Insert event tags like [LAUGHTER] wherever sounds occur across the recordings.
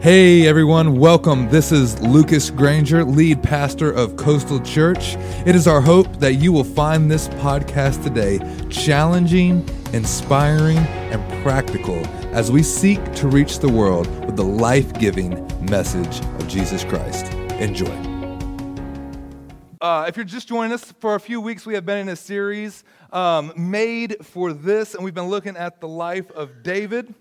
Hey everyone, welcome. This is Lucas Granger, lead pastor of Coastal Church. It is our hope that you will find this podcast today challenging, inspiring, and practical as we seek to reach the world with the life giving message of Jesus Christ. Enjoy. Uh, if you're just joining us for a few weeks, we have been in a series um, made for this, and we've been looking at the life of David.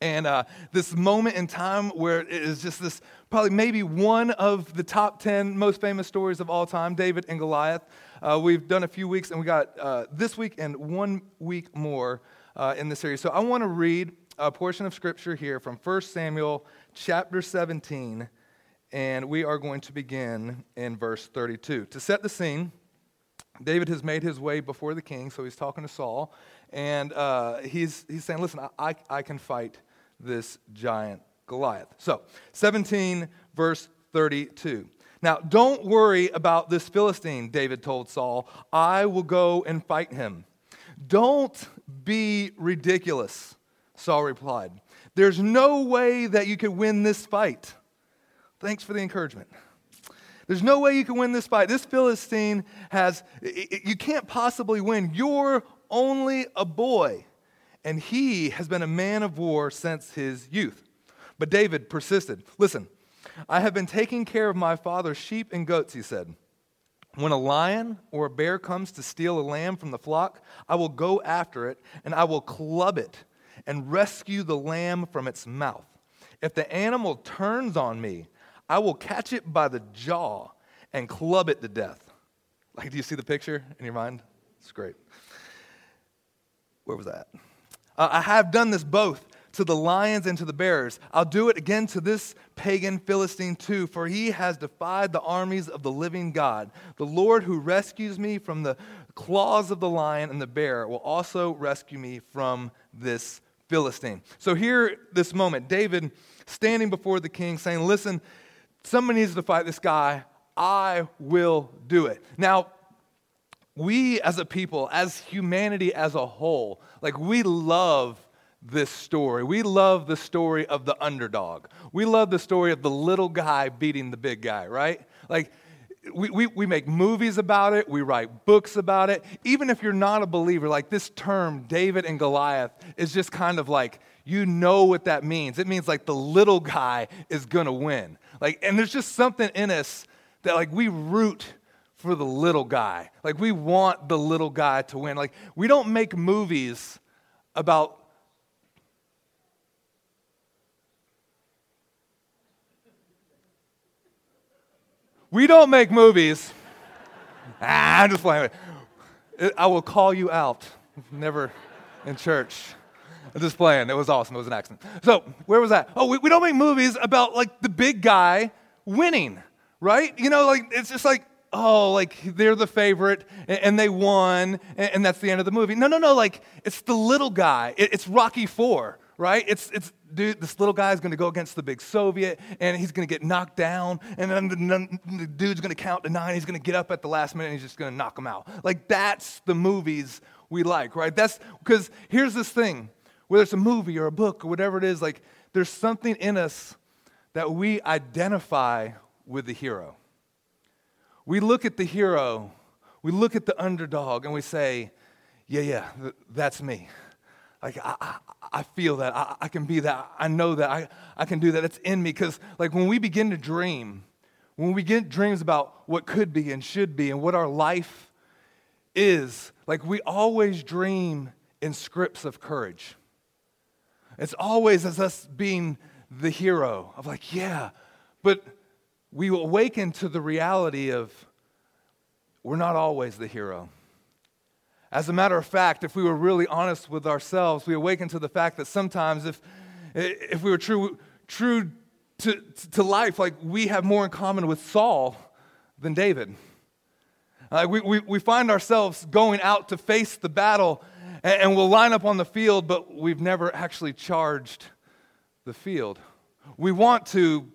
And uh, this moment in time where it is just this, probably maybe one of the top 10 most famous stories of all time, David and Goliath. Uh, we've done a few weeks, and we got uh, this week and one week more uh, in the series. So I want to read a portion of scripture here from 1 Samuel chapter 17 and we are going to begin in verse 32. To set the scene, David has made his way before the king, so he's talking to Saul, and uh, he's, he's saying, Listen, I, I can fight this giant Goliath. So, 17, verse 32. Now, don't worry about this Philistine, David told Saul. I will go and fight him. Don't be ridiculous, Saul replied. There's no way that you could win this fight. Thanks for the encouragement. There's no way you can win this fight. This Philistine has, you can't possibly win. You're only a boy, and he has been a man of war since his youth. But David persisted. Listen, I have been taking care of my father's sheep and goats, he said. When a lion or a bear comes to steal a lamb from the flock, I will go after it and I will club it and rescue the lamb from its mouth. If the animal turns on me, I will catch it by the jaw and club it to death. Like, do you see the picture in your mind? It's great. Where was that? Uh, I have done this both to the lions and to the bears. I'll do it again to this pagan Philistine too, for he has defied the armies of the living God. The Lord who rescues me from the claws of the lion and the bear will also rescue me from this Philistine. So, here, this moment, David standing before the king saying, Listen, somebody needs to fight this guy. I will do it. Now, we as a people, as humanity as a whole, like we love this story. We love the story of the underdog. We love the story of the little guy beating the big guy, right? Like, we, we, we make movies about it, we write books about it. Even if you're not a believer, like this term, David and Goliath, is just kind of like, you know what that means. It means like the little guy is gonna win. Like, and there's just something in us that like we root for the little guy. Like we want the little guy to win. Like we don't make movies about We don't make movies. [LAUGHS] ah, I'm just playing. I will call you out. Never in church. I'm just playing. It was awesome. It was an accident. So, where was that? Oh, we, we don't make movies about like the big guy winning, right? You know, like it's just like, oh, like they're the favorite and, they won and, that's the end of the movie. No, no, no. Like it's the little guy. It, it's Rocky Four, right? It's, it's, dude, this little guy is going to go against the big Soviet and he's going to get knocked down. And then the, the dude's going to count to nine. He's going to get up at the last minute and he's just going to knock him out. Like that's the movies we like, right? That's because here's this thing whether it's a movie or a book or whatever it is, like there's something in us that we identify with the hero. We look at the hero, we look at the underdog, and we say, Yeah, yeah, th- that's me. Like, I, I, I feel that. I, I, can be that. I know that. I, I can do that. It's in me. Because, like, when we begin to dream, when we get dreams about what could be and should be and what our life is, like, we always dream in scripts of courage. It's always as us being the hero of like, yeah, but we awaken to the reality of we're not always the hero. As a matter of fact, if we were really honest with ourselves, we awaken to the fact that sometimes if, if we were true, true to, to life, like we have more in common with Saul than David. Uh, we, we, we find ourselves going out to face the battle and, and we'll line up on the field, but we've never actually charged the field. We want to,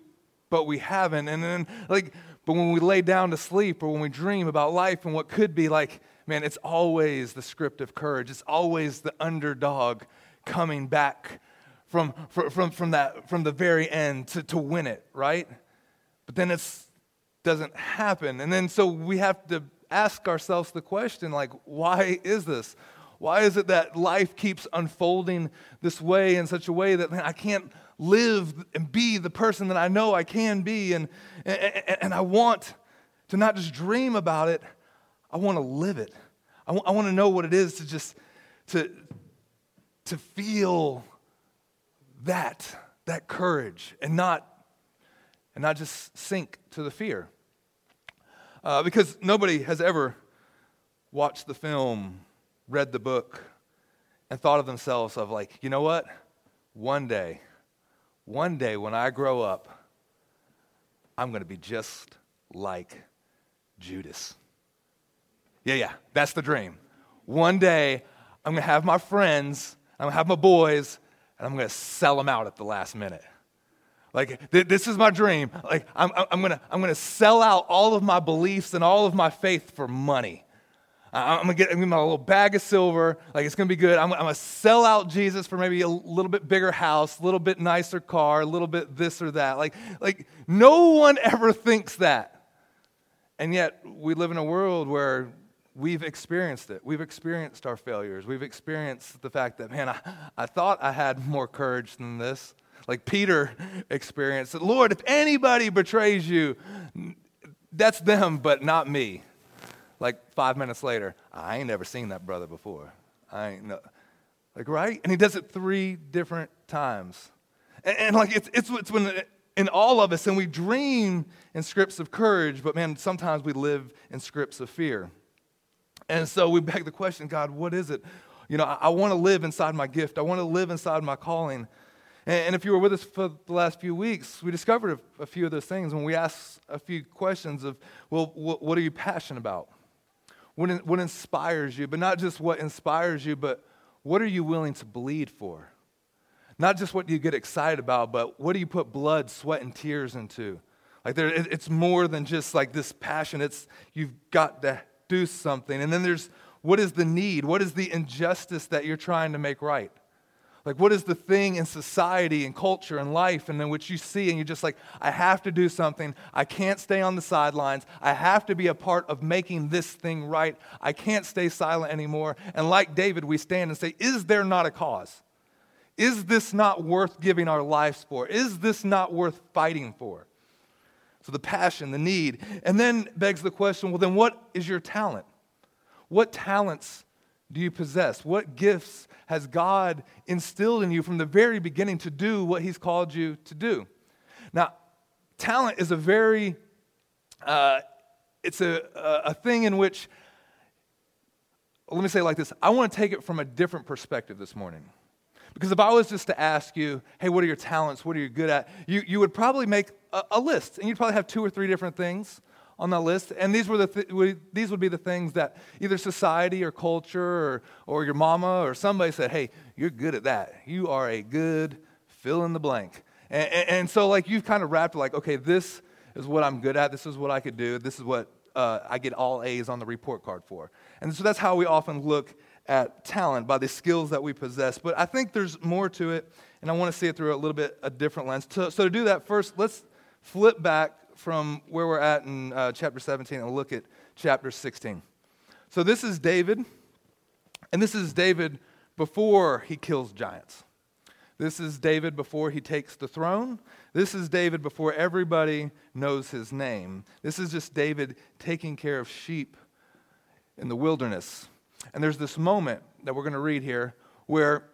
but we haven't. And then, like, but when we lay down to sleep or when we dream about life and what could be, like, man, it's always the script of courage. It's always the underdog coming back from, from, from, that, from the very end to, to win it, right? But then it doesn't happen. And then so we have to ask ourselves the question like, why is this? Why is it that life keeps unfolding this way in such a way that man, I can't live and be the person that I know I can be? And, and, and I want to not just dream about it, I want to live it. I, w- I want to know what it is to just to, to feel that, that courage and not, and not just sink to the fear. Uh, because nobody has ever watched the film, read the book, and thought of themselves of like, you know what? One day, one day when I grow up, I'm going to be just like Judas. Yeah, yeah, that's the dream. One day, I'm going to have my friends, I'm going to have my boys, and I'm going to sell them out at the last minute. Like, th- this is my dream. Like, I'm, I'm to I'm gonna sell out all of my beliefs and all of my faith for money. I'm gonna get, I'm gonna get my little bag of silver. Like it's gonna be good. I'm, I'm, gonna sell out Jesus for maybe a little bit bigger house, a little bit nicer car, a little bit this or that. Like, like no one ever thinks that. And yet we live in a world where we've experienced it. We've experienced our failures. We've experienced the fact that, man, I, I thought I had more courage than this. Like Peter experienced it. Lord, if anybody betrays you, that's them, but not me. Like five minutes later, I ain't never seen that brother before. I ain't know. Like, right? And he does it three different times. And, and like, it's, it's, it's when in all of us, and we dream in scripts of courage, but man, sometimes we live in scripts of fear. And so we beg the question God, what is it? You know, I, I want to live inside my gift, I want to live inside my calling. And, if you were with us for the last few weeks, we discovered a, few of those things when we asked a few questions of, well, what are you passionate about? What, what inspires you? But not just what inspires you, but what are you willing to bleed for? Not just what do you get excited about, but what do you put blood, sweat, and tears into? Like there, it's more than just like this passion. It's you've got to do something. And then there's what is the need? What is the injustice that you're trying to make right? Like, what is the thing in society and culture and life and in which you see and you're just like, I have to do something. I can't stay on the sidelines. I have to be a part of making this thing right. I can't stay silent anymore. And like David, we stand and say, Is there not a cause? Is this not worth giving our lives for? Is this not worth fighting for? So the passion, the need. And then begs the question well, then what is your talent? What talents do you possess? What gifts has God instilled in you from the very beginning to do what He's called you to do? Now, talent is a very, uh, it's a, a thing in which, let me say it like this I want to take it from a different perspective this morning. Because if I was just to ask you, hey, what are your talents? What are you good at? You, you would probably make a, a list, and you'd probably have two or three different things on that list. And these, were the th- these would be the things that either society or culture or, or your mama or somebody said, hey, you're good at that. You are a good fill in the blank. And, and, and so, like, you've kind of wrapped, like, okay, this is what I'm good at. This is what I could do. This is what uh, I get all A's on the report card for. And so that's how we often look at talent, by the skills that we possess. But I think there's more to it, and I want to see it through a little bit a different lens. So, so to do that, first, let's flip back from where we're at in uh, chapter 17 and look at chapter 16. So this is David, and this is David before he kills giants. This is David before he takes the throne. This is David before everybody knows his name. This is just David taking care of sheep in the wilderness. And there's this moment that we're going to read here where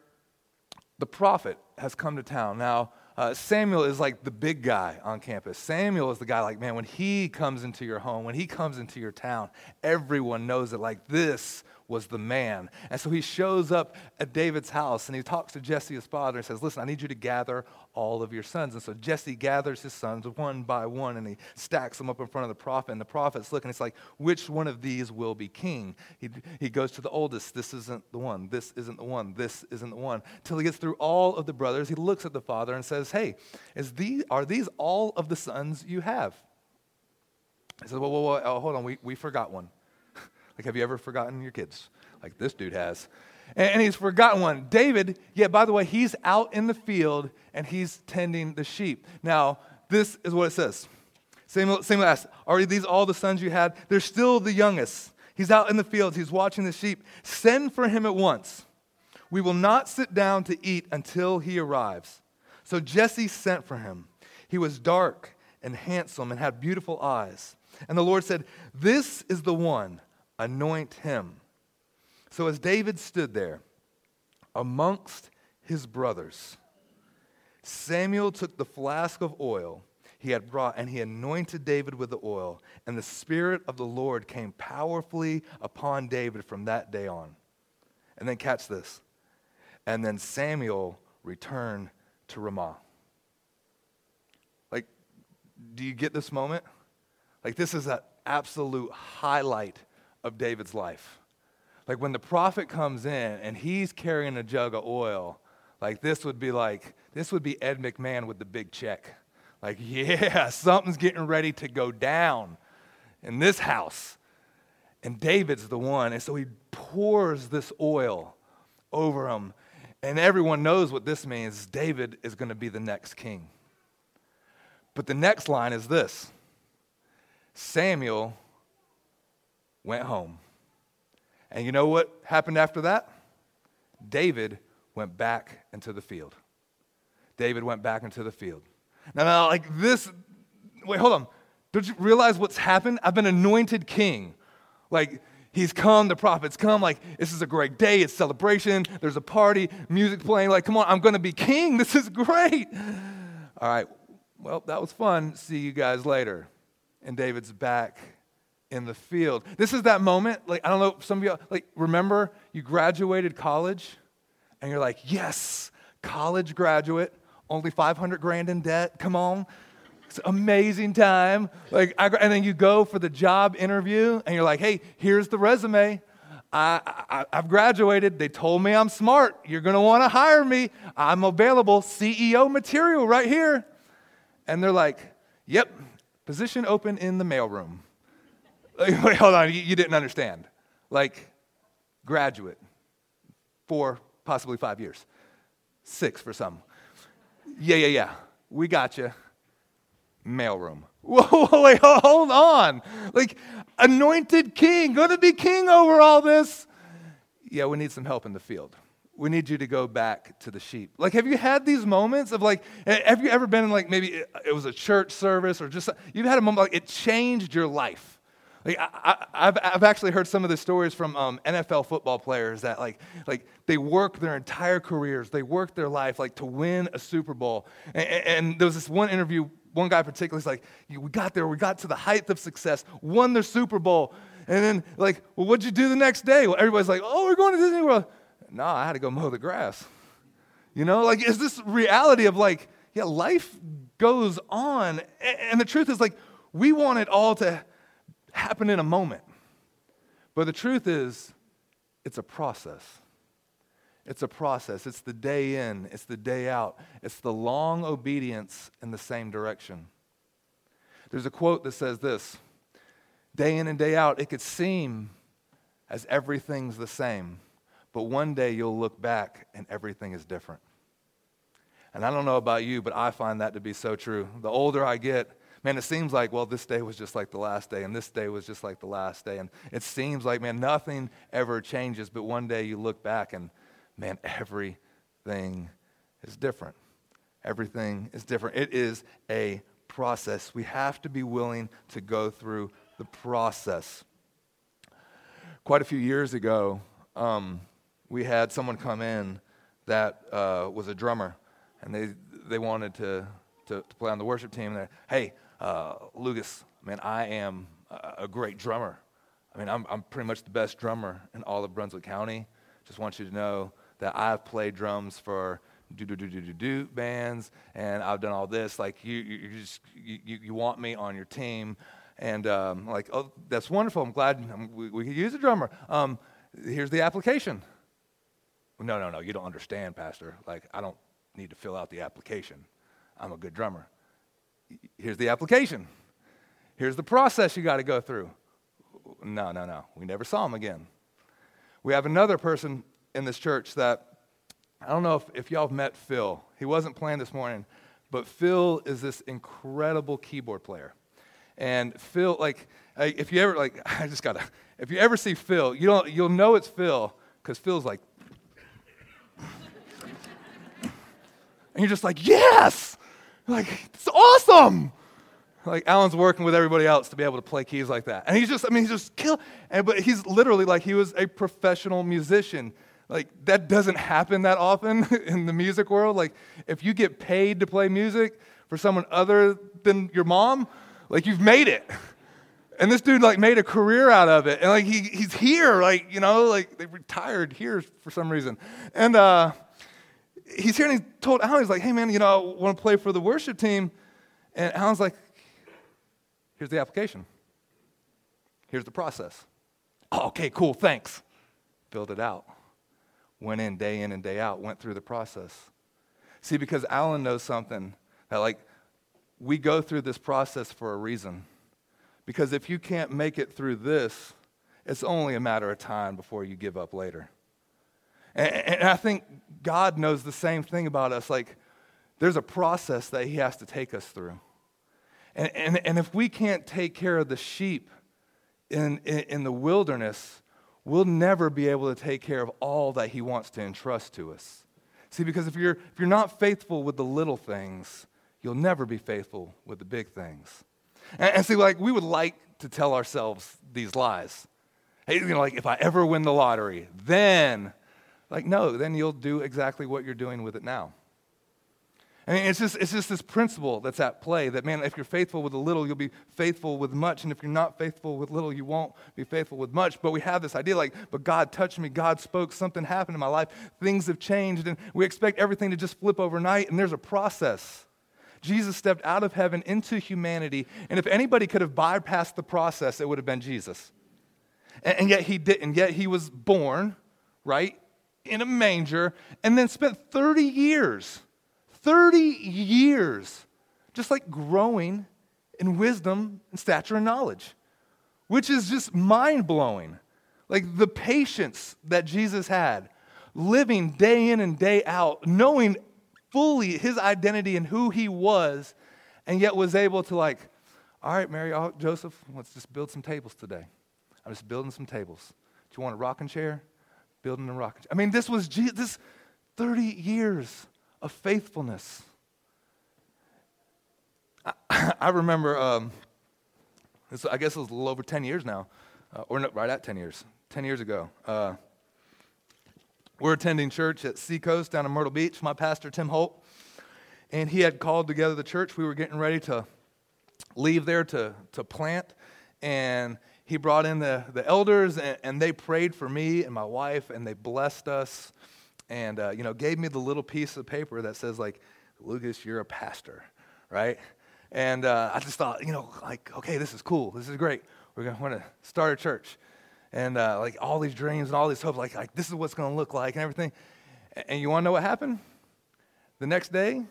the prophet has come to town. Now, uh, Samuel is like the big guy on campus. Samuel is the guy, like, man, when he comes into your home, when he comes into your town, everyone knows it. Like, this was the man. And so he shows up at David's house and he talks to Jesse, his father, and says, Listen, I need you to gather all of your sons. And so Jesse gathers his sons one by one and he stacks them up in front of the prophet. And the prophet's looking, and it's like, Which one of these will be king? He, he goes to the oldest, This isn't the one, this isn't the one, this isn't the one. Till he gets through all of the brothers, he looks at the father and says, Hey, is these, are these all of the sons you have? He says, Well, well, well oh, hold on, we, we forgot one. Like, have you ever forgotten your kids? Like this dude has. And, and he's forgotten one. David, yeah, by the way, he's out in the field and he's tending the sheep. Now, this is what it says. Samuel, Samuel asked, Are these all the sons you had? They're still the youngest. He's out in the fields, he's watching the sheep. Send for him at once. We will not sit down to eat until he arrives. So Jesse sent for him. He was dark and handsome and had beautiful eyes. And the Lord said, This is the one, anoint him. So as David stood there amongst his brothers, Samuel took the flask of oil he had brought and he anointed David with the oil. And the Spirit of the Lord came powerfully upon David from that day on. And then catch this. And then Samuel returned to Ramah. Like, do you get this moment? Like, this is an absolute highlight of David's life. Like, when the prophet comes in and he's carrying a jug of oil, like, this would be like, this would be Ed McMahon with the big check. Like, [LAUGHS] yeah, something's getting ready to go down in this house. And David's the one. And so he pours this oil over him. And everyone knows what this means. David is going to be the next king. But the next line is this Samuel went home. And you know what happened after that? David went back into the field. David went back into the field. Now, now, like this, wait, hold on. Don't you realize what's happened? I've been anointed king. Like, he's come, the prophet's come. Like, this is a great day. It's celebration. There's a party, music playing. Like, come on, I'm going to be king. [LAUGHS] This is great. All right, well, that was fun. See you guys later. And David's back in the field. This is that moment, like, I don't know, some of you, like, remember you graduated college and you're like, yes, college graduate, only 500 grand in debt, come on. It's amazing time. Like, I, and then you go for the job interview and you're like, hey, here's the resume. I, have graduated. They told me I'm smart. You're going to want to hire me. I'm available. CEO material right here. And they're like, yep, position open in the mailroom. [LAUGHS] Wait, hold on, you, you didn't understand. Like, graduate, four, possibly five years, six for some. Yeah, yeah, yeah, we got you. Mailroom. [LAUGHS] Whoa, wait, hold on. Like, anointed king, gonna be king over all this. Yeah, we need some help in the field we need you to go back to the sheep. Like, have you had these moments of like, have you ever been in like maybe it was a church service or just, you've had a moment like it changed your life? Like I, have I've actually heard some of the stories from um, NFL football players that like, like they work their entire careers, they work their life like to win a Super Bowl. And, and there was this one interview, one guy particularly, is like, we got there, we got to the height of success, won the Super Bowl. And then like, well, what'd you do the next day? Well, everybody's like, oh, we're going to Disney World. No, I had to go mow the grass. You know, like, is this reality of like, yeah, life goes on. And the truth is, like, we want it all to happen in a moment. But the truth is, it's a process. It's a process. It's the day in, it's the day out, it's the long obedience in the same direction. There's a quote that says this Day in and day out, it could seem as everything's the same, but one day you'll look back and everything is different. And I don't know about you, but I find that to be so true. The older I get, man, it seems like, well, this day was just like the last day, and this day was just like the last day. And it seems like, man, nothing ever changes, but one day you look back and, man, everything is different. Everything is different. It is a process. We have to be willing to go through the process. Quite a few years ago, um, we had someone come in that uh, was a drummer, and they, they wanted to, to, to play on the worship team. And hey, uh, Lucas, man, I am a, great drummer. I mean, I'm, I'm pretty much the best drummer in all of Brunswick County. Just want you to know that I've played drums for do do do do do do bands, and I've done all this. Like you, you, you just you, you want me on your team, and um, like oh, that's wonderful. I'm glad um, we, we could use a drummer. Um, here's the application. No, no, no. You don't understand, Pastor. Like I don't need to fill out the application. I'm a good drummer here's the application. Here's the process you got to go through. No, no, no. We never saw him again. We have another person in this church that I don't know if, if y'all have met Phil. He wasn't playing this morning, but Phil is this incredible keyboard player. And Phil, like, if you ever, like, [LAUGHS] I just gotta, if you ever see Phil, you don't, you'll know it's Phil because Phil's like, [LAUGHS] and you're just like, yes! Like, it's awesome! Like, Alan's working with everybody else to be able to play keys like that. And he's just, I mean, he's just kill, and, but he's literally like, he was a professional musician. Like, that doesn't happen that often [LAUGHS] in the music world. Like, if you get paid to play music for someone other than your mom, like, you've made it. [LAUGHS] And this dude, like, made a career out of it. And, like, he, he's here, like, you know, like, they retired here for some reason. And, uh, he's here and he told Alan, he's like, hey man, you know, I want to play for the worship team. And Alan's like, here's the application. Here's the process. Oh, okay, cool, thanks. Filled it out. Went in day in and day out, went through the process. See, because Alan knows something that, like, we go through this process for a reason. Because if you can't make it through this, it's only a matter of time before you give up later. And, and I think God knows the same thing about us. Like, there's a process that He has to take us through. And, and, and if we can't take care of the sheep in, in, in the wilderness, we'll never be able to take care of all that He wants to entrust to us. See, because if you're, if you're not faithful with the little things, you'll never be faithful with the big things. And, and see, like, we would like to tell ourselves these lies. Hey, you know, like, if I ever win the lottery, then like, no, then you'll do exactly what you're doing with it now. I mean, it's just, it's just this principle that's at play that, man, if you're faithful with a little, you'll be faithful with much. And if you're not faithful with little, you won't be faithful with much. But we have this idea like, but God touched me, God spoke, something happened in my life, things have changed, and we expect everything to just flip overnight, and there's a process. Jesus stepped out of heaven into humanity, and if anybody could have bypassed the process, it would have been Jesus. And, and yet he didn't. Yet he was born, right? In a manger and then spent 30 years, 30 years, just like growing in wisdom and stature and knowledge, which is just mind blowing. Like the patience that Jesus had, living day in and day out, knowing fully his identity and who he was, and yet was able to, like, all right, Mary, Joseph, let's just build some tables today. I'm just building some tables. Do you want a rocking chair? Building a rocket. I mean, this was Jesus, this 30 years of faithfulness. I, [LAUGHS] I remember, um, I guess it was a little over 10 years now, uh, or no, right at 10 years, 10 years ago. Uh, we're attending church at Seacoast down in Myrtle Beach, my pastor, Tim Holt, and he had called together the church. We were getting ready to leave there to, to plant, and he brought in the, the elders and, and, they prayed for me and my wife and they blessed us and uh, you know gave me the little piece of paper that says like lucas you're a pastor right? And uh, i just thought you know like okay this is cool. This is great. We're going to start a church. And uh, like all these dreams and all these hopes like, like this is what's going to look like and everything. And you want to know what happened? The next day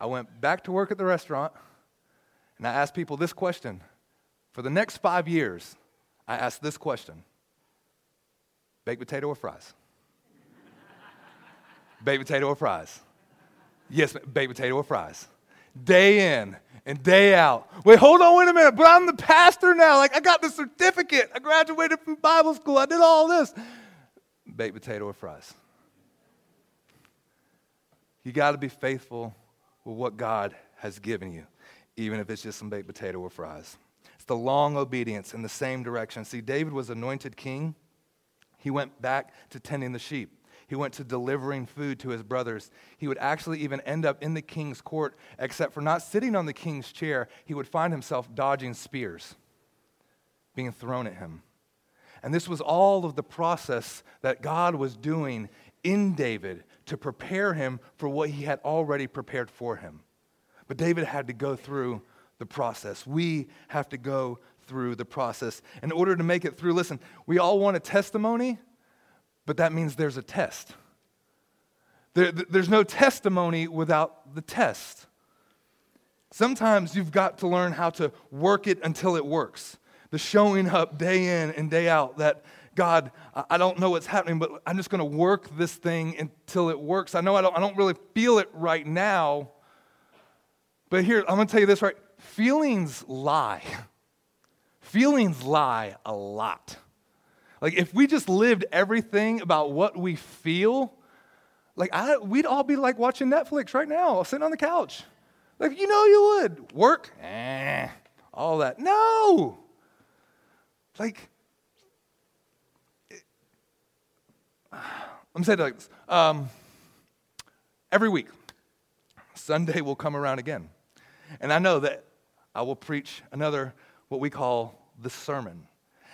i went back to work at the restaurant and i asked people this question. For the next five years I asked this question baked potato or fries? [LAUGHS] baked potato or fries? Yes, baked potato or fries. Day in and day out. Wait, hold on, wait a minute, but I'm the pastor now. Like, I got the certificate. I graduated from Bible school. I did all this. Baked potato or fries? You got to be faithful with what God has given you, even if it's just some baked potato or fries the long obedience in the same direction. See, David was anointed king. He went back to tending the sheep. He went to delivering food to his brothers. He would actually even end up in the king's court, except for not sitting on the king's chair. He would find himself dodging spears being thrown at him. And this was all of the process that God was doing in David to prepare him for what he had already prepared for him. But David had to go through the process. We have to go through the process. In order to make it through, listen, we all want a testimony, but that means there's a test. There, there's no testimony without the test. Sometimes you've got to learn how to work it until it works. The showing up day in and day out that God, I don't know what's happening, but I'm just going to work this thing until it works. I know I don't, I don't really feel it right now. But here, I'm going to tell you this right feelings lie. [LAUGHS] Feelings lie a lot. Like, if we just lived everything about what we feel, like, I, we'd all be like watching Netflix right now, sitting on the couch. Like, you know you would. Work? Eh. All that. No. Like, [SIGHS] I'm saying like this. Um, every week, Sunday will come around again. And I know that I will preach another, what we call the sermon.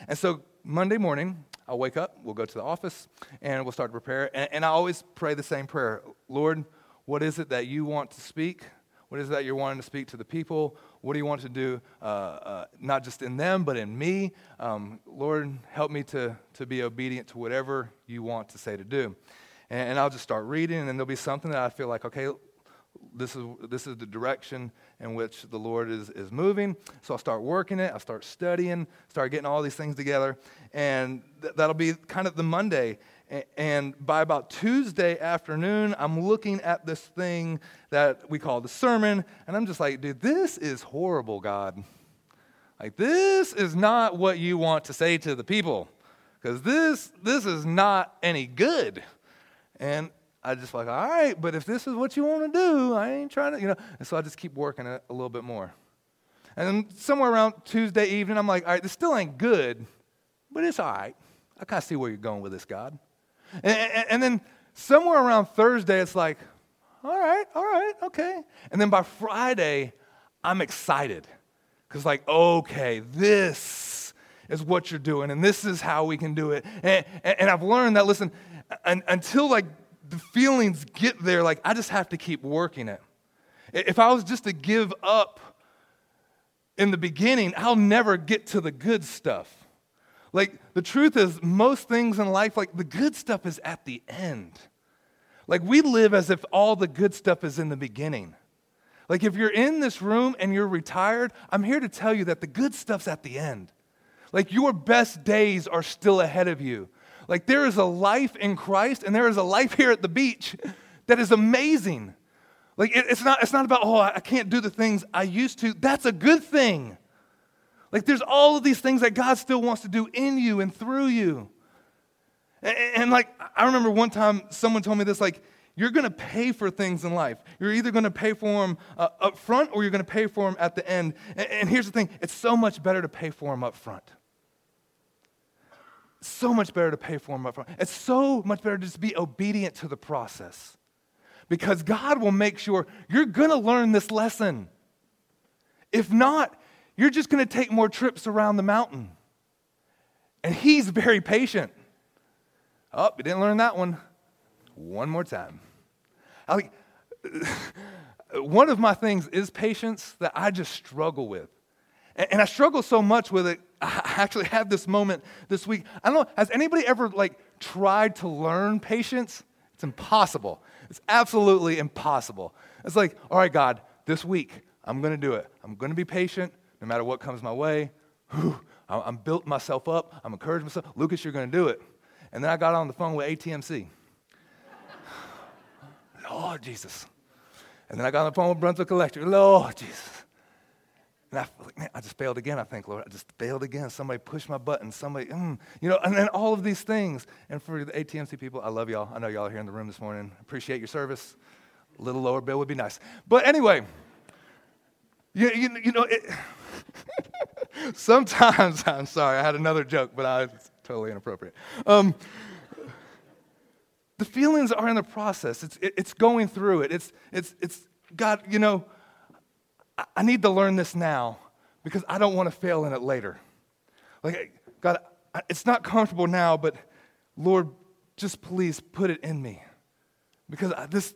And so Monday morning, I'll wake up, we'll go to the office, and we'll start to prepare. And, and I always pray the same prayer Lord, what is it that you want to speak? What is that you're wanting to speak to the people? What do you want to do, uh, uh, not just in them, but in me? Um, Lord, help me to, to be obedient to whatever you want to say to do. And, and I'll just start reading, and there'll be something that I feel like, okay, this is, this is the direction in which the Lord is, is moving. So I'll start working it. I'll start studying, start getting all these things together. And th- that'll be kind of the Monday. And by about Tuesday afternoon, I'm looking at this thing that we call the sermon, and I'm just like, dude, this is horrible, God. Like, this is not what you want to say to the people, because this, this is not any good. And I just like, all right, but if this is what you want to do, I ain't trying to, you know. And so I just keep working it a little bit more. And then somewhere around Tuesday evening, I'm like, all right, this still ain't good, but it's all right. I kind of see where you're going with this, God. And, and, and, then somewhere around Thursday, it's like, all right, all right, okay. And then by Friday, I'm excited because, like, okay, this is what you're doing, and this is how we can do it. And, and I've learned that, listen, until like the feelings get there, like, I just have to keep working it. If I was just to give up in the beginning, I'll never get to the good stuff. Like, the truth is, most things in life, like, the good stuff is at the end. Like, we live as if all the good stuff is in the beginning. Like, if you're in this room and you're retired, I'm here to tell you that the good stuff's at the end. Like, your best days are still ahead of you. Like, there is a life in Christ, and there is a life here at the beach that is amazing. Like, it, it's, not, it's not about, oh, I can't do the things I used to. That's a good thing. Like there's all of these things that God still wants to do in you and through you. And, and like I remember one time someone told me this like you're going to pay for things in life. You're either going to pay for them uh, up front or you're going to pay for them at the end. And, and here's the thing, it's so much better to pay for them up front. So much better to pay for them up front. It's so much better to just be obedient to the process. Because God will make sure you're going to learn this lesson. If not, you're just going to take more trips around the mountain. And he's very patient. Oh, you didn't learn that one. One more time. I, [LAUGHS] one of my things is patience that I just struggle with. And, and I struggle so much with it. [LAUGHS] I actually had this moment this week. I don't know, has anybody ever like tried to learn patience? It's impossible. It's absolutely impossible. It's like, all right, God, this week I'm going to do it. I'm going to be patient no matter what comes my way. Whew, I'm built myself up. I'm encouraging myself. Lucas, you're going to do it. And then I got on the phone with ATMC. [SIGHS] Lord Jesus. And then I got on the phone with Brunswick Electric. Lord Jesus. And I like, man, I just failed again, I think, Lord. I just failed again. Somebody pushed my button. Somebody, mm, you know, and then all of these things. And for the ATMC people, I love y'all. I know y'all are here in the room this morning. Appreciate your service. A little lower bill would be nice. But anyway, you, you, you know, it, [LAUGHS] sometimes, [LAUGHS] I'm sorry, I had another joke, but I was totally inappropriate. Um, the feelings are in the process. It's, it, it's going through it. It's, it's, it's, God, you know, I, need to learn this now because I don't want to fail in it later. Like, God, it's not comfortable now, but Lord, just please put it in me. Because this,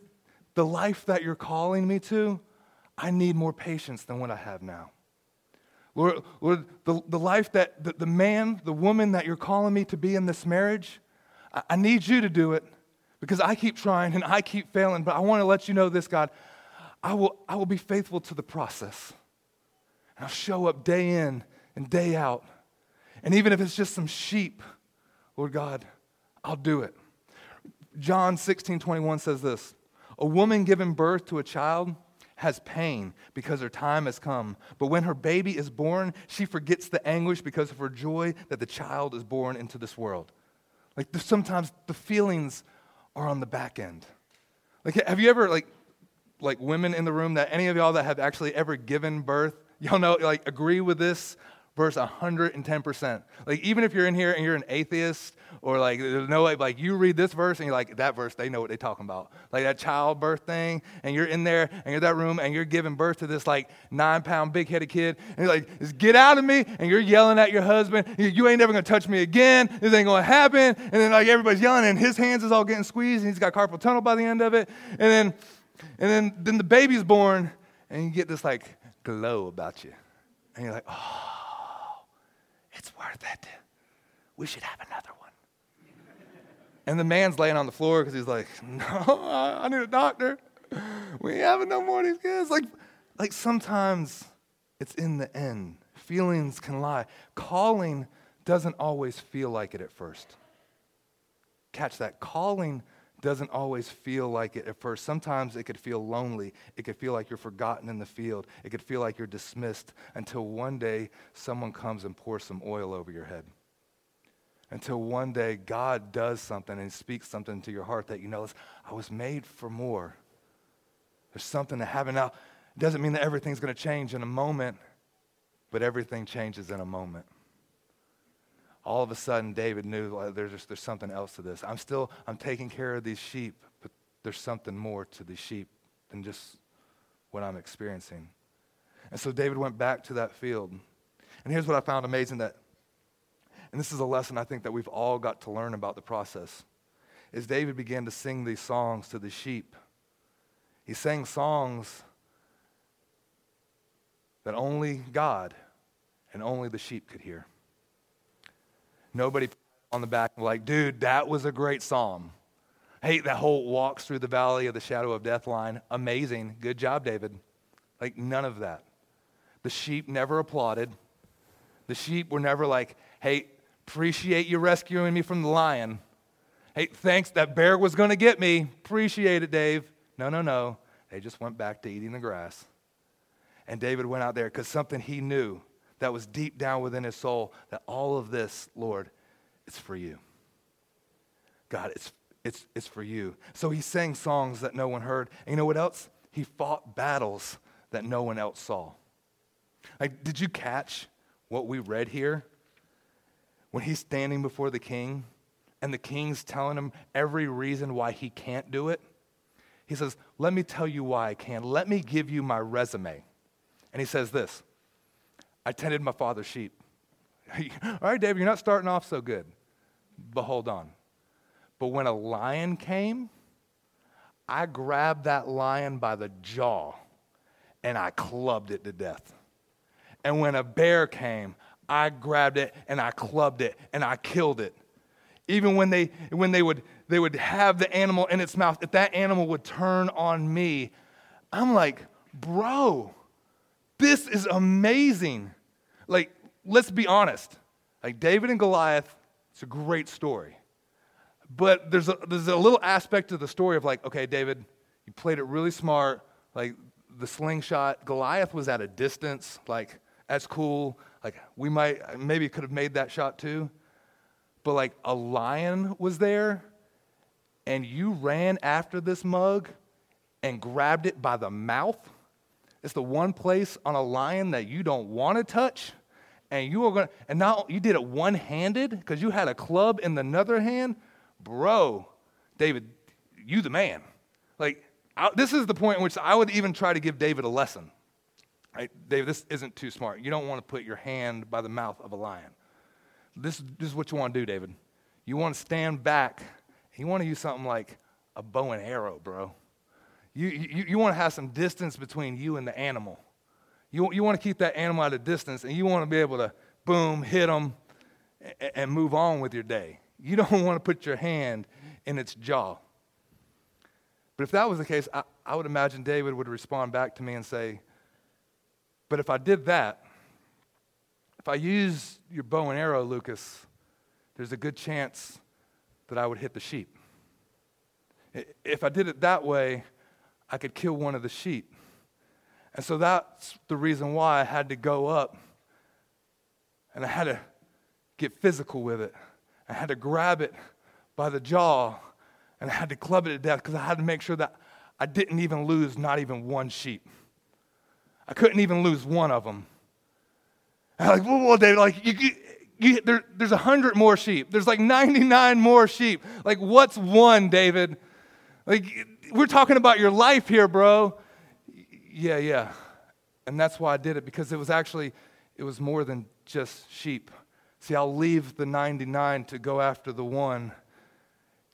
the life that you're calling me to, I need more patience than what I have now. Lord, Lord the, the life that the, the man, the woman that you're calling me to be in this marriage, I, I need you to do it because I keep trying and I keep failing. But I want to let you know this, God. I will, I will be faithful to the process. And I'll show up day in and day out. And even if it's just some sheep, Lord God, I'll do it. John 16 21 says this A woman giving birth to a child has pain because her time has come. But when her baby is born, she forgets the anguish because of her joy that the child is born into this world. Like sometimes the feelings are on the back end. Like have you ever like like women in the room that any of y'all that have actually ever given birth, [LAUGHS] y'all know like agree with this verse 110%. Like, even if you're in here and you're an atheist, or like, there's no way, like, you read this verse and you're like, that verse, they know what they're talking about. Like that childbirth thing, and you're in there and you're in that room and you're giving birth to this like nine pound, big headed kid, and you're like, just get out of me, and you're yelling at your husband, you ain't never gonna touch me again, this ain't gonna happen. And then like everybody's yelling, and his hands is all getting squeezed, and he's got carpal tunnel by the end of it. And then, and then, then the baby's born, and you get this like glow about you. And you're like, oh it's worth it. We should have another one. And the man's laying on the floor because he's like, [LAUGHS] No, I need a doctor. We ain't having no more of these kids. Like, like sometimes it's in the end. Feelings can lie. Calling doesn't always feel like it at first. Catch that. Calling doesn't always feel like it at first. Sometimes it could feel lonely. It could feel like you're forgotten in the field. It could feel like you're dismissed until one day someone comes and pours some oil over your head. Until one day God does something and speaks something to your heart that you know, I was made for more. There's something to happen. Now, it doesn't mean that everything's going to change in a moment, but everything changes in a moment all of a sudden David knew uh, there's, just, there's something else to this. I'm still, I'm taking care of these sheep, but there's something more to these sheep than just what I'm experiencing. And so David went back to that field. And here's what I found amazing that, and this is a lesson I think that we've all got to learn about the process, is David began to sing these songs to the sheep. He sang songs that only God and only the sheep could hear. Nobody on the back like, dude, that was a great psalm. Hey, that whole walks through the valley of the shadow of death line, amazing. Good job, David. Like, none of that. The sheep never applauded. The sheep were never like, hey, appreciate you rescuing me from the lion. Hey, thanks, that bear was going to get me. Appreciate it, Dave. No, no, no. They just went back to eating the grass. And David went out there because something he knew that was deep down within his soul that all of this, Lord, it's for you. God, it's, it's, it's for you. So he sang songs that no one heard. And you know what else? He fought battles that no one else saw. Like, did you catch what we read here? When he's standing before the king and the king's telling him every reason why he can't do it, he says, Let me tell you why I can. Let me give you my resume. And he says this I tended my father's sheep. [LAUGHS] All right, David, you're not starting off so good. But hold on. But when a lion came, I grabbed that lion by the jaw and I clubbed it to death. And when a bear came, I grabbed it and I clubbed it and I killed it. Even when they, when they, would, they would have the animal in its mouth, if that animal would turn on me, I'm like, bro, this is amazing. Like, let's be honest. Like, David and Goliath, it's a great story. But there's a, there's a little aspect to the story of like, okay, David, you played it really smart. Like, the slingshot, Goliath was at a distance. Like, that's cool. Like, we might, maybe could have made that shot too. But like, a lion was there, and you ran after this mug and grabbed it by the mouth it's the one place on a lion that you don't want to touch. And you are going to, and now you did it one handed because you had a club in the other hand. Bro, David, you the man. Like, I, this is the point in which I would even try to give David a lesson. Right? David, this isn't too smart. You don't want to put your hand by the mouth of a lion. This, this is what you want to do, David. You want to stand back. You want to use something like a bow and arrow, bro. You, you, you want to have some distance between you and the animal. You, you want to keep that animal at a distance, and you want to be able to, boom, hit them and, and move on with your day. You [LAUGHS] don't want to put your hand in its jaw. But if that was the case, I, I would imagine David would respond back to me and say, But if I did that, if I use your bow and arrow, Lucas, there's a good chance that I would hit the sheep. If I did it that way, I could kill one of the sheep. And so that's the reason why I had to go up and I had to get physical with it. I had to grab it by the jaw and I had to club it to death because I had to make sure that I didn't even lose not even one sheep. I couldn't even lose one of them. And I'm like, well, well David, like, you, you, you, there, there's 100 more sheep. There's like 99 more sheep. Like, what's one, David? Like, we're talking about your life here, bro. Yeah, yeah. And that's why I did it because it was actually, it was more than just sheep. See, I'll leave the 99 to go after the one,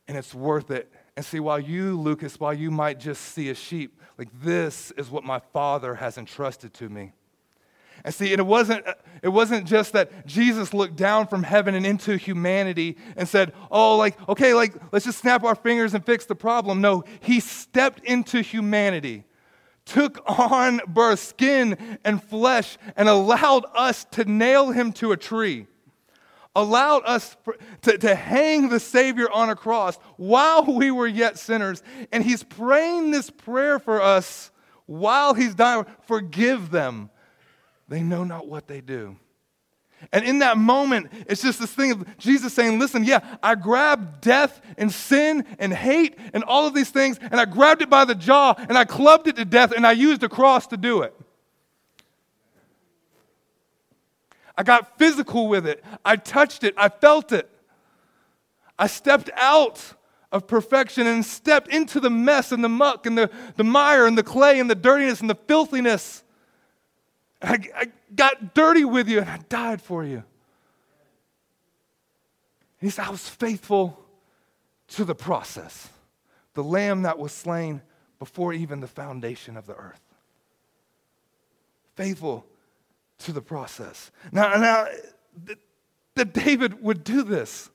and it's worth it. And see, while you, Lucas, while you might just see a sheep, like this is what my Father has entrusted to me. And see, and it wasn't, it wasn't just that Jesus looked down from heaven and into humanity and said, oh, like, okay, like, let's just snap our fingers and fix the problem. No, he stepped into humanity, took on birth, skin and flesh, and allowed us to nail him to a tree allowed us to, to hang the Savior on a cross while we were yet sinners. And He's praying this prayer for us while He's dying. Forgive them. They know not what they do. And in that moment, it's just this thing of Jesus saying, Listen, yeah, I grabbed death and sin and hate and all of these things, and I grabbed it by the jaw and I clubbed it to death, and I used a cross to do it. I got physical with it. I touched it. I felt it. I stepped out of perfection and stepped into the mess and the muck and the, the mire and the clay and the dirtiness and the filthiness. I, I got dirty with you and I died for you. He said, I was faithful to the process, the lamb that was slain before even the foundation of the earth. Faithful to the process. Now, now that David would do this,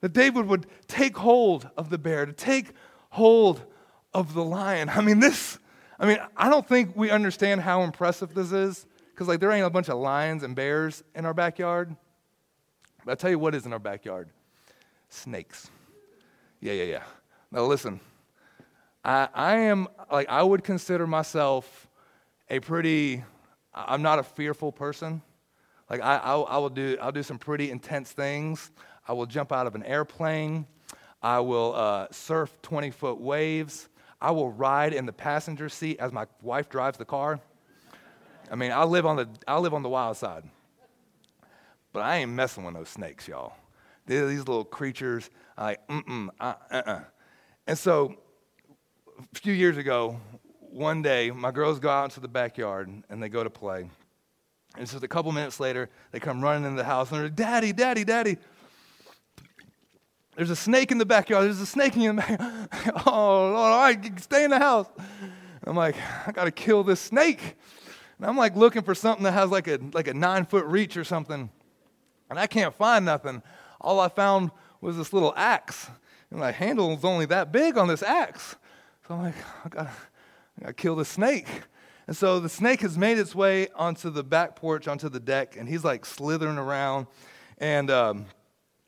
that David would take hold of the bear, to take hold of the lion. I mean, this, I mean, I don't think we understand how impressive this is, because like there ain't a bunch of lions and bears in our backyard. But I'll tell you what is in our backyard snakes. Yeah, yeah, yeah. Now listen, I, I am like I would consider myself a pretty I'm not a fearful person. Like I, I, I, will do, I'll do some pretty intense things. I will jump out of an airplane. I will uh, surf 20 foot waves. I will ride in the passenger seat as my wife drives the car. I mean, I live on the, I live on the wild side. But I ain't messing with those snakes, y'all. They're these little creatures, like, mm-mm, uh, uh-uh. And so, a few years ago, one day, my girls go out into the backyard and they go to play. And just a couple minutes later, they come running into the house and they're, like, Daddy, Daddy, Daddy. There's a snake in the backyard. There's a snake in the backyard. [LAUGHS] oh, Lord, all right, stay in the house. I'm like, I got to kill this snake. And I'm like looking for something that has like a, like a nine foot reach or something. And I can't find nothing. All I found was this little axe. And my handle is only that big on this axe. So I'm like, I got to I kill the snake. And so the snake has made its way onto the back porch, onto the deck, and he's like slithering around. And um,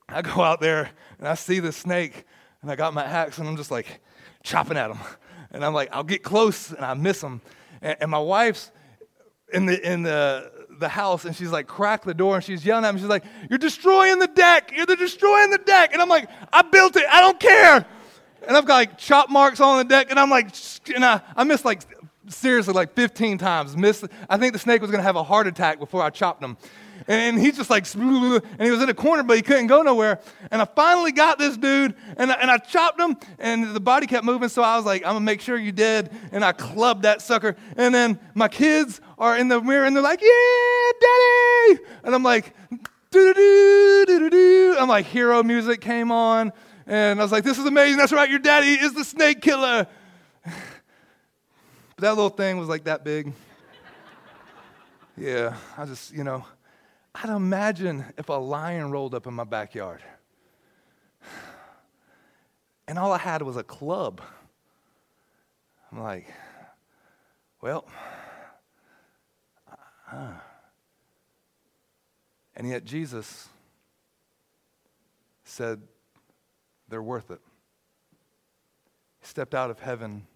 I go out there and I see the snake, and I got my axe, and I'm just like chopping at him. And I'm like, I'll get close, and I miss him. And, and my wife's in the in the the house, and she's like, crack the door, and she's yelling at me. She's like, "You're destroying the deck! You're destroying the deck!" And I'm like, "I built it. I don't care." And I've got like chop marks on the deck, and I'm like, and I, I missed like seriously like 15 times. Missed, I think the snake was gonna have a heart attack before I chopped him. And, he's just like, and he was in a corner, but he couldn't go nowhere. And I finally got this dude, and I, and I chopped him, and the body kept moving. So I was like, I'm gonna make sure you're dead. And I clubbed that sucker. And then my kids are in the mirror, and they're like, Yeah, daddy! And I'm like, do do do do do. I'm like, hero music came on. And I was like, this is amazing. That's right, your daddy is the snake killer. [SIGHS] but that little thing was like that big. yeah, I just, you know, I'd imagine if a lion rolled up in my backyard and all I had was a club. I'm like, well, uh, and yet Jesus said, They're worth it. He stepped out of heaven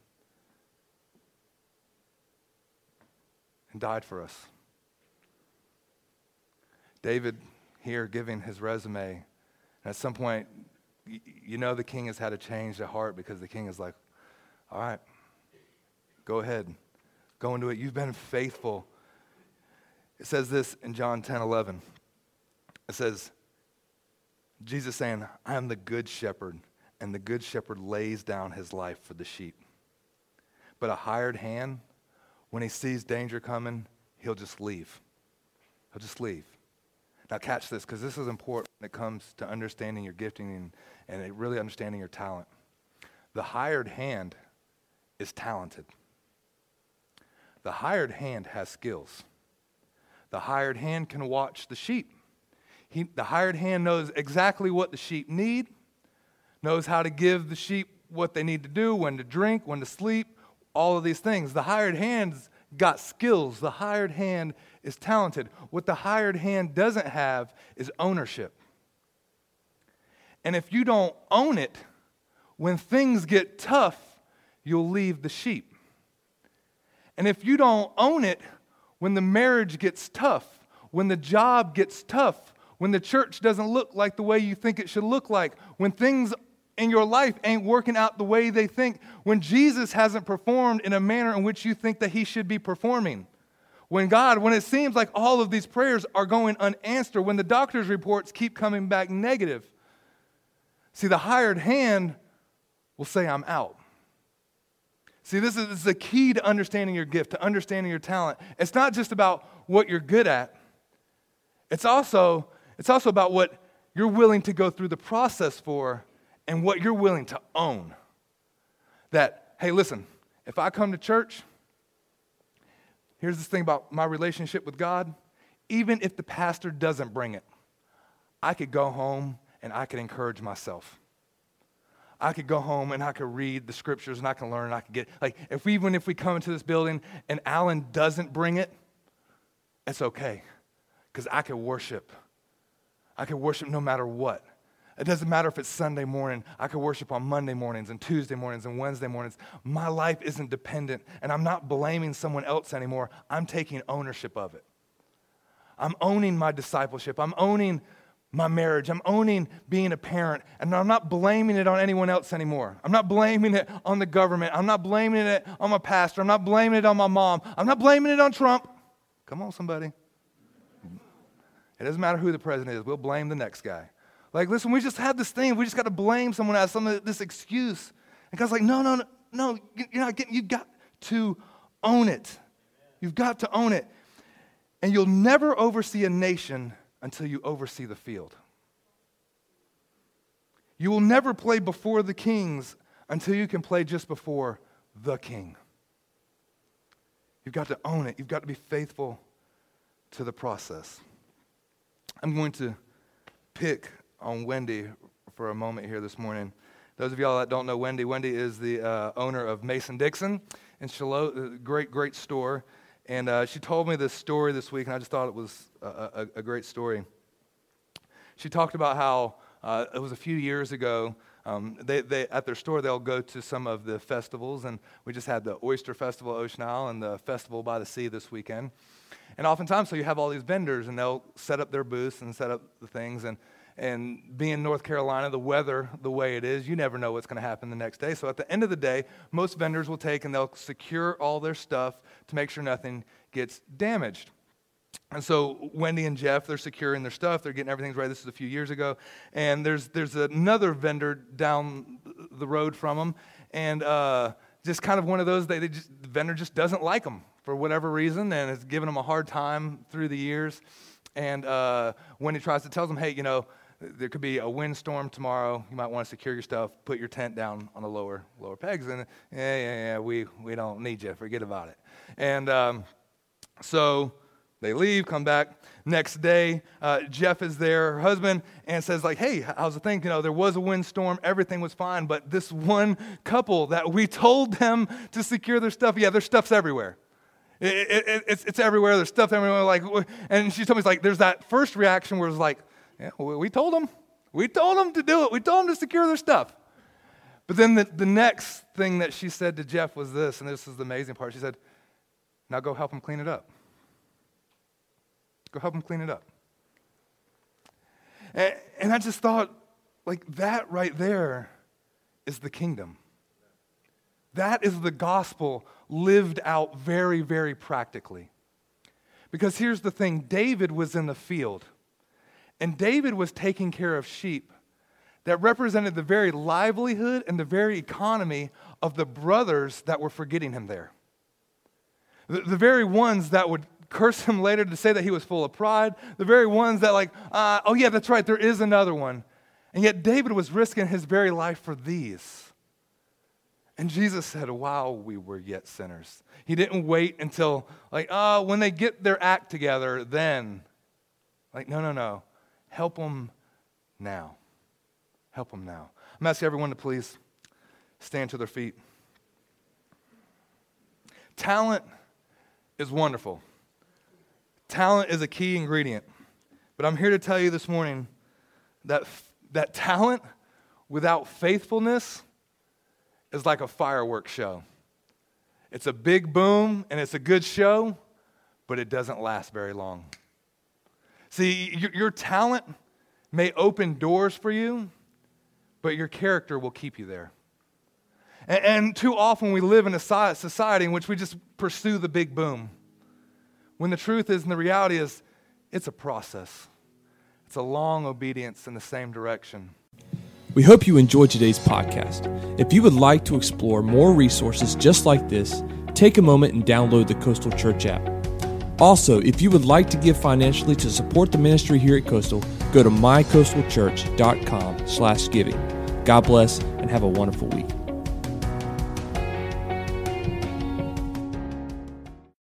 and died for us. David here giving his resume, and at some point, you know the king has had to change the heart because the king is like, all right, go ahead, go into it. You've been faithful. It says this in John 10 11. It says, Jesus saying, I am the good shepherd, and the good shepherd lays down his life for the sheep. But a hired hand, when he sees danger coming, he'll just leave. He'll just leave. Now, catch this, because this is important when it comes to understanding your gifting and, and really understanding your talent. The hired hand is talented, the hired hand has skills. The hired hand can watch the sheep. He, the hired hand knows exactly what the sheep need, knows how to give the sheep what they need to do, when to drink, when to sleep, all of these things. The hired hand's got skills. The hired hand is talented. What the hired hand doesn't have is ownership. And if you don't own it, when things get tough, you'll leave the sheep. And if you don't own it, when the marriage gets tough, when the job gets tough, when the church doesn't look like the way you think it should look like, when things in your life ain't working out the way they think, when Jesus hasn't performed in a manner in which you think that he should be performing. When God, when it seems like all of these prayers are going unanswered, when the doctor's reports keep coming back negative. See, the hired hand will say, I'm out. See, this is, this is the key to understanding your gift, to understanding your talent. It's not just about what you're good at, it's also, it's also about what you're willing to go through the process for and what you're willing to own. That, hey, listen, if I come to church, here's this thing about my relationship with God. Even if the pastor doesn't bring it, I could go home and I could encourage myself. I could go home and I could read the scriptures and I can learn and I could get like if we even if we come into this building and Alan doesn't bring it, it's okay. Because I could worship. I could worship no matter what. It doesn't matter if it's Sunday morning. I could worship on Monday mornings and Tuesday mornings and Wednesday mornings. My life isn't dependent, and I'm not blaming someone else anymore. I'm taking ownership of it. I'm owning my discipleship. I'm owning my marriage. I'm owning being a parent, and I'm not blaming it on anyone else anymore. I'm not blaming it on the government. I'm not blaming it on my pastor. I'm not blaming it on my mom. I'm not blaming it on Trump. Come on, somebody. It doesn't matter who the president is, we'll blame the next guy. Like, listen, we just had this thing. We just got to blame someone as some of this excuse. And God's like, no, no, no, no, you're not getting, you've got to own it. You've got to own it. And you'll never oversee a nation until you oversee the field. You will never play before the kings until you can play just before the king. You've got to own it. You've got to be faithful to the process. I'm going to pick on Wendy for a moment here this morning. Those of y'all that don't know Wendy, Wendy is the uh, owner of Mason Dixon in Shiloh, great, great store. And uh, she told me this story this week, and I just thought it was a, a, a great story. She talked about how uh, it was a few years ago. Um, they, they, at their store, they'll go to some of the festivals, and we just had the Oyster Festival Ocean Isle and the Festival by the Sea this weekend. And oftentimes, so you have all these vendors, and they'll set up their booths and set up the things. And and being North Carolina, the weather the way it is, you never know what's going to happen the next day. So at the end of the day, most vendors will take and they'll secure all their stuff to make sure nothing gets damaged. And so Wendy and Jeff, they're securing their stuff. They're getting everything ready. This is a few years ago. And there's, there's another vendor down the road from them. And uh, just kind of one of those, they, they just, the vendor just doesn't like them for whatever reason and has given them a hard time through the years. And uh, Wendy tries to tell them, hey, you know, there could be a windstorm tomorrow. You might want to secure your stuff, put your tent down on the lower lower pegs, and yeah, yeah, yeah, we we don't need you. Forget about it. And um, so they leave, come back. Next day, uh, Jeff is there, her husband, and says like, "Hey, how's the thing? You know, there was a windstorm, everything was fine, but this one couple that we told them to secure their stuff, yeah, their stuff's everywhere." It, it, it's, it's everywhere. There's stuff everywhere. Like, and she told me, it's like, there's that first reaction where it's like, yeah, we told them. We told them to do it. We told them to secure their stuff. But then the, the next thing that she said to Jeff was this, and this is the amazing part. She said, Now go help him clean it up. Go help him clean it up. And, and I just thought, like, that right there is the kingdom. That is the gospel lived out very, very practically. Because here's the thing David was in the field, and David was taking care of sheep that represented the very livelihood and the very economy of the brothers that were forgetting him there. The, the very ones that would curse him later to say that he was full of pride, the very ones that, like, uh, oh, yeah, that's right, there is another one. And yet David was risking his very life for these. And Jesus said, while we were yet sinners. He didn't wait until, like, oh, when they get their act together, then. Like, no, no, no. Help them now. Help them now. I'm asking everyone to please stand to their feet. Talent is wonderful. Talent is a key ingredient. But I'm here to tell you this morning that, that talent without faithfulness is like a fireworks show. It's a big boom and it's a good show, but it doesn't last very long. See, your, your talent may open doors for you, but your character will keep you there. And, and too often we live in a society in which we just pursue the big boom. When the truth is, and the reality is, it's a process. It's a long obedience in the same direction. We hope you enjoyed today's podcast. If you would like to explore more resources just like this, take a moment and download the Coastal Church app. Also, if you would like to give financially to support the ministry here at Coastal, go to mycoastalchurch.com slash giving. God bless and have a wonderful week.